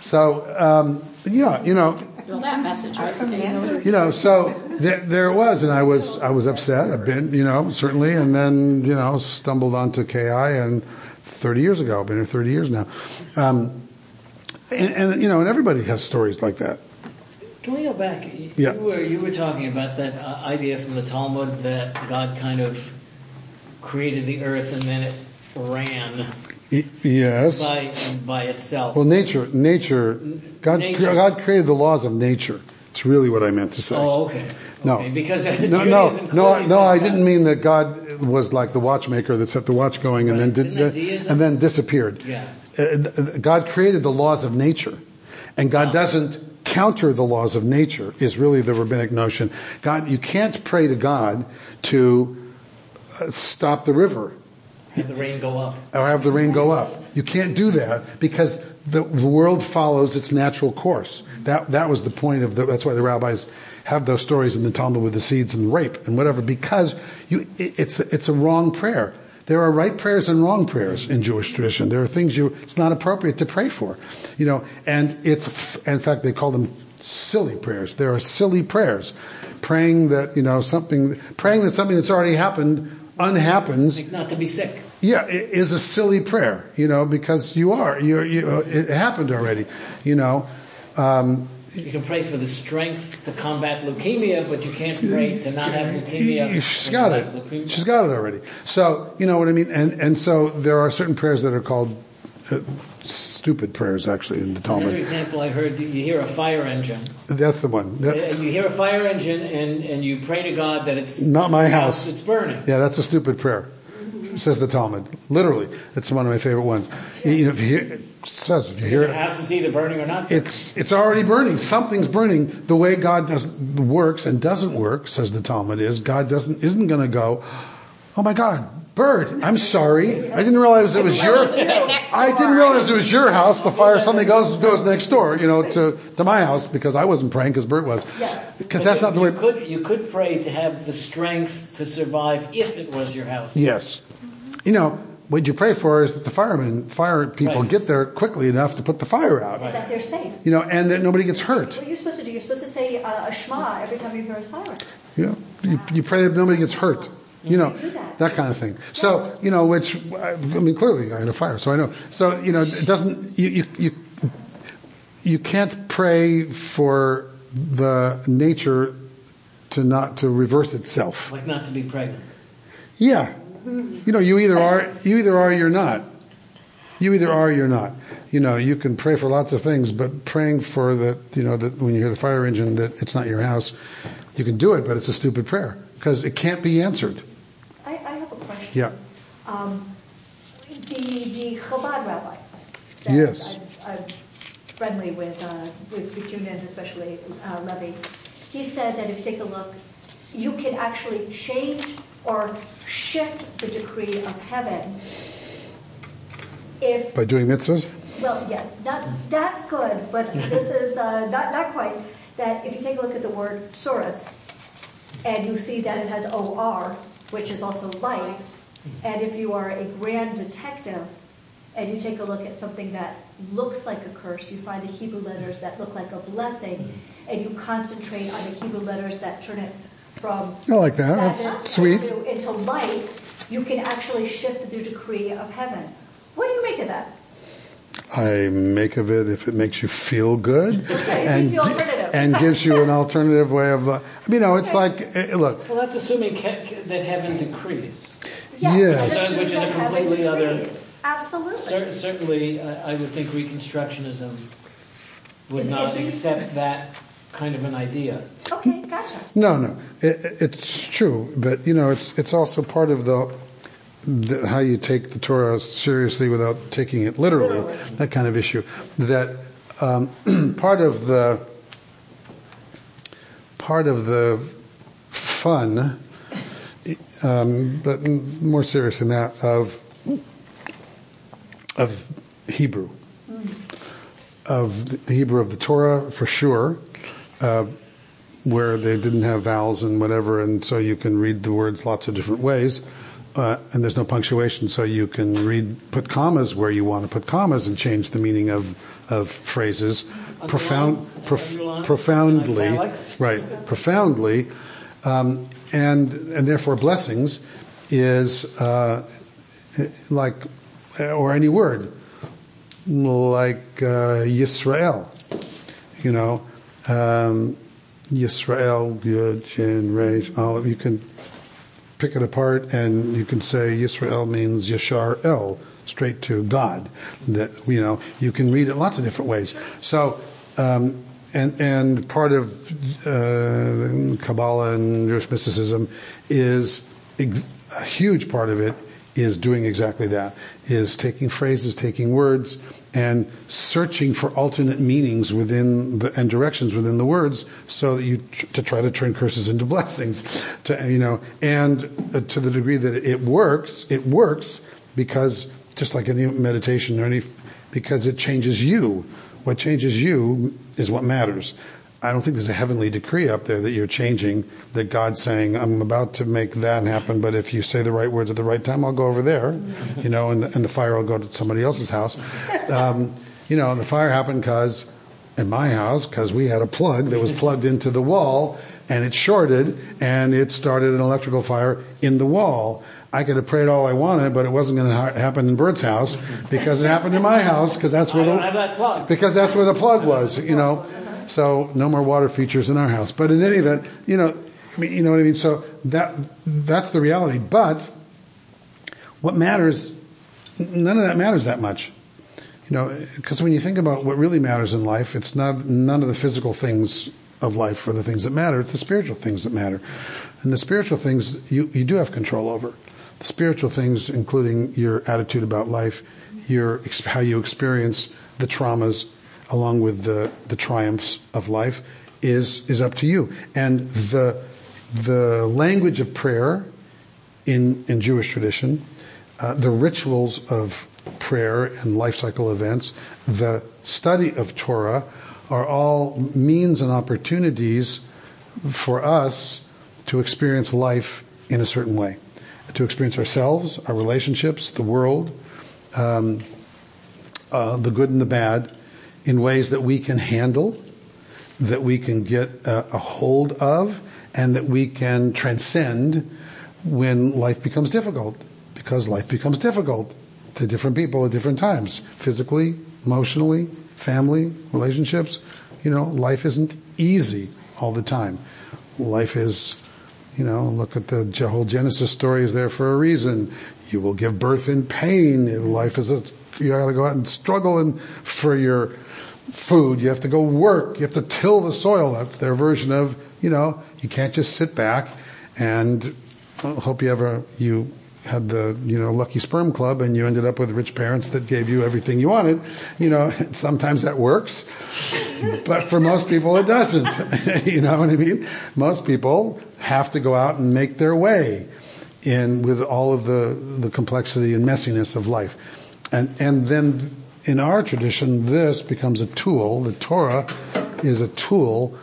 So um, yeah, you know, Well, that message resonates. you know, so there, there it was, and I was I was upset. I've been, you know, certainly, and then you know, stumbled onto KI, and 30 years ago, I've been here 30 years now, um, and, and you know, and everybody has stories like that. Can we go back? You, Yeah. you were you were talking about that uh, idea from the Talmud that God kind of created the earth and then it ran. Yes. By, by itself. Well, nature, nature, God, Nature. God created the laws of nature. It's really what I meant to say. Oh, okay. No, Okay, because [LAUGHS] no, Judaism no, no, no. I didn't mean that God was like the watchmaker that set the watch going and then did, deism? and then disappeared. Yeah. Uh, God created the laws of nature, and God doesn't counter the laws of nature. Is really the rabbinic notion. God, you can't pray to God to uh, stop the river Have the rain go up. or have the rain go up. You can't do that because the, world follows its natural course. That that was the point of the. That's why the rabbis have those stories in the Talmud with the seeds and the rape and whatever because you it, it's it's a wrong prayer. There are right prayers and wrong prayers in Jewish tradition. There are things you it's not appropriate to pray for, you know. And it's in fact they call them silly prayers. There are silly prayers, praying that you know something, praying that something that's already happened unhappens Like not to be sick. yeah, it is a silly prayer, you know, because you are, you, you, uh, it happened already, you know. Um, You can pray for the strength to combat leukemia, but you can't pray to not have leukemia. [LAUGHS] She's got it. leukemia. She's got it already. So, you know what I mean? And, and so there are certain prayers that are called uh, stupid prayers, actually, in the Talmud. Another example I heard, you hear a fire engine. That's the one. That- Uh, You hear a fire engine and, and you pray to God that it's Not my house. It's burning. yeah, that's a stupid prayer, says the Talmud. Literally. It's one of my favorite ones. You know, if you hear, it says, if you hear Your it, house is either burning or not. It's it's already burning. Something's burning. The way God does works and doesn't work, says the Talmud, is God doesn't isn't going to go. Oh my God, bird! I'm sorry. I didn't realize it was your. I didn't realize it was your house. The fire suddenly goes goes next door, you know, to to my house because I wasn't praying because Bert was. Yes. Because that's not the way. you way. could you could pray to have the strength to survive if it was your house. Yes. You know, what you pray for is that the firemen, fire people Right. get there quickly enough to put the fire out. That they're safe. You know, and that nobody gets hurt. What are you supposed to do? You're supposed to say uh, a Shema every time you hear a siren. Yeah, you, you pray that nobody gets hurt. You know, that. that kind of thing. So, you know, which, I mean, clearly I had a fire, so I know. So, you know, it doesn't, you, you, you, you can't pray for the nature to not, to reverse itself. Like not to be pregnant. Yeah. You know, you either are, you either are, or you're not. You either are, or you're not. You know, you can pray for lots of things, but praying for that, you know, that when you hear the fire engine, that it's not your house, you can do it, but it's a stupid prayer because it can't be answered. I, I have a question. Yeah. Um, the the Chabad rabbi says Yes. I'm, I'm friendly with uh, with Bakunin, especially uh, Levy. He said that if you take a look, you can actually change or shift the decree of heaven if By doing mitzvahs? well, yeah, that, that's good, but [LAUGHS] this is uh, not, not quite. That if you take a look at the word "surus" and you see that it has OR, which is also light, and if you are a grand detective and you take a look at something that looks like a curse, you find the Hebrew letters that look like a blessing, and you concentrate on the Hebrew letters that turn it from I like that. That's sweet. Into, into light, you can actually shift the decree of heaven. What do you make of that? I make of it if it makes you feel good Okay, and. [LAUGHS] and gives you an alternative way of, uh, you know, it's like, eh, look, Well, that's assuming ca- ca- that heaven decrees. Yes. that's Which is a completely other- Absolutely. Cer- certainly, I I would think Reconstructionism would Is- not accept that kind of an idea. Okay, gotcha. no, no, it, it- it's true, but, you know, it's, it's also part of the, the, how you take the Torah seriously without taking it literally, Literally. that kind of issue. That um, [CLEARS THROAT] part of the part of the fun, um, but more serious than that, of of Hebrew, of the Hebrew of the Torah for sure. Uh, where they didn't have vowels and whatever, and so you can read the words lots of different ways, uh, and there's no punctuation, so you can read put commas where you want to put commas and change the meaning of of phrases, profound, prof, profoundly, right, profoundly, um, and and therefore blessings is uh, like or any word like uh, Yisrael, you know. Um, Yisrael, Yud, Shin, all you can pick it apart and you can say Yisrael means Yashar El, straight to God. That you know you can read it lots of different ways. So. Um, and, and part of uh, Kabbalah and Jewish mysticism is a huge part of it is doing exactly that is taking phrases taking words and searching for alternate meanings within the, and directions within the words so that you tr- to try to turn curses into blessings [LAUGHS] to you know and uh, to the degree that it works it works because just like any meditation or any because it changes you what changes you is what matters I don't think there's a heavenly decree up there that you're changing, that God's saying, I'm about to make that happen, but if you say the right words at the right time, I'll go over there, you know, and the, and the fire will go to somebody else's house. Um, you know, and the fire happened because, in my house, because we had a plug that was plugged into the wall, and it shorted, and it started an electrical fire in the wall. I could have prayed all I wanted, but it wasn't going to ha- happen in Bert's house because it happened in my house because that's where the because that's where the plug was. You know, so no more water features in our house. But in any event, you know, I mean, you know what I mean. So that that's the reality. But what matters, none of that matters that much. You know, because when you think about what really matters in life, it's not none of the physical things of life are the things that matter. It's the spiritual things that matter, and the spiritual things you you do have control over. Spiritual things, including your attitude about life, your how you experience the traumas along with the, the triumphs of life, is, is up to you. And the, the language of prayer in, in Jewish tradition, uh, the rituals of prayer and life cycle events, the study of Torah are all means and opportunities for us to experience life in a certain way, to experience ourselves, our relationships, the world, um, uh, the good and the bad, in ways that we can handle, that we can get a, a hold of, and that we can transcend when life becomes difficult. Because life becomes difficult to different people at different times, physically, emotionally, family, relationships. You know, life isn't easy all the time. Life is, you know, look at the whole Genesis story is there for a reason. You will give birth in pain. Life is a, you gotta go out and struggle and for your food. You have to go work. You have to till the soil. That's their version of, you know, you can't just sit back and uh, hope you ever, you had the, you know, lucky sperm club and you ended up with rich parents that gave you everything you wanted. You know, [LAUGHS] sometimes that works, but for most people it doesn't. [LAUGHS] you know what I mean? Most people have to go out and make their way in with all of the, the complexity and messiness of life. And, and then in our tradition, this becomes a tool. The Torah is a tool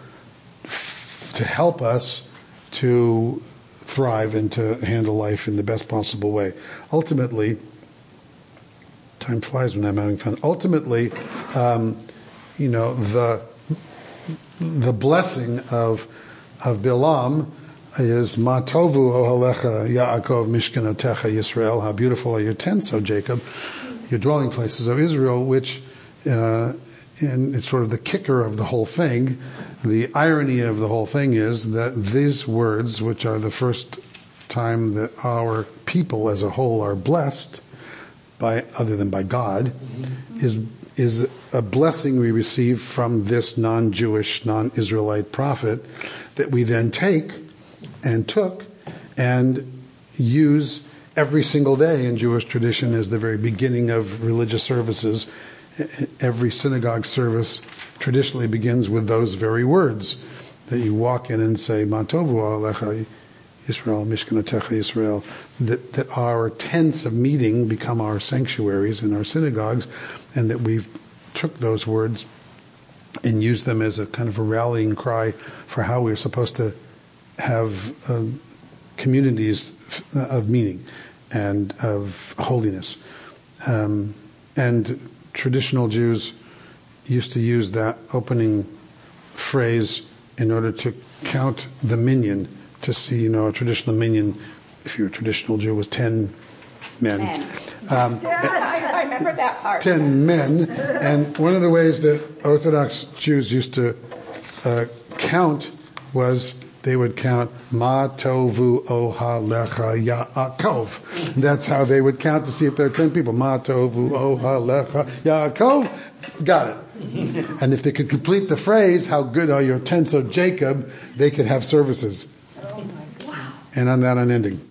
to help us to thrive and to handle life in the best possible way. Ultimately, time flies when I'm having fun. Ultimately, um, you know, the the blessing of of Bilam is Matovu ohalecha Yaakov Mishkanotecha Yisrael. How beautiful are your tents, O Jacob your dwelling places of Israel, which, uh, and it's sort of the kicker of the whole thing. The irony of the whole thing is that these words, which are the first time that our people as a whole are blessed by, other than by God, mm-hmm. is is a blessing we receive from this non-Jewish, non-Israelite prophet that we then take and took and use every single day in Jewish tradition as the very beginning of religious services. Every synagogue service traditionally begins with those very words that you walk in and say, Matovu alecha Israel, Mishkanotecha Israel, that, that our tents of meeting become our sanctuaries in our synagogues, and that we've took those words and used them as a kind of a rallying cry for how we're supposed to have uh, communities of meaning and of holiness. Um, and traditional Jews used to use that opening phrase in order to count the minyan, to see, you know, a traditional minyan, if you're a traditional Jew, was 10 men. Um, [LAUGHS] I remember that part. 10 men. And one of the ways that Orthodox Jews used to uh, count was they would count Ma Tovu Oha Lecha Yaakov. That's how they would count to see if there are 10 people. Ma Tovu Oha Lecha Yaakov. Got it. and if they could complete the phrase, How good are your tents, of Jacob, they could have services. Oh. And on that unending.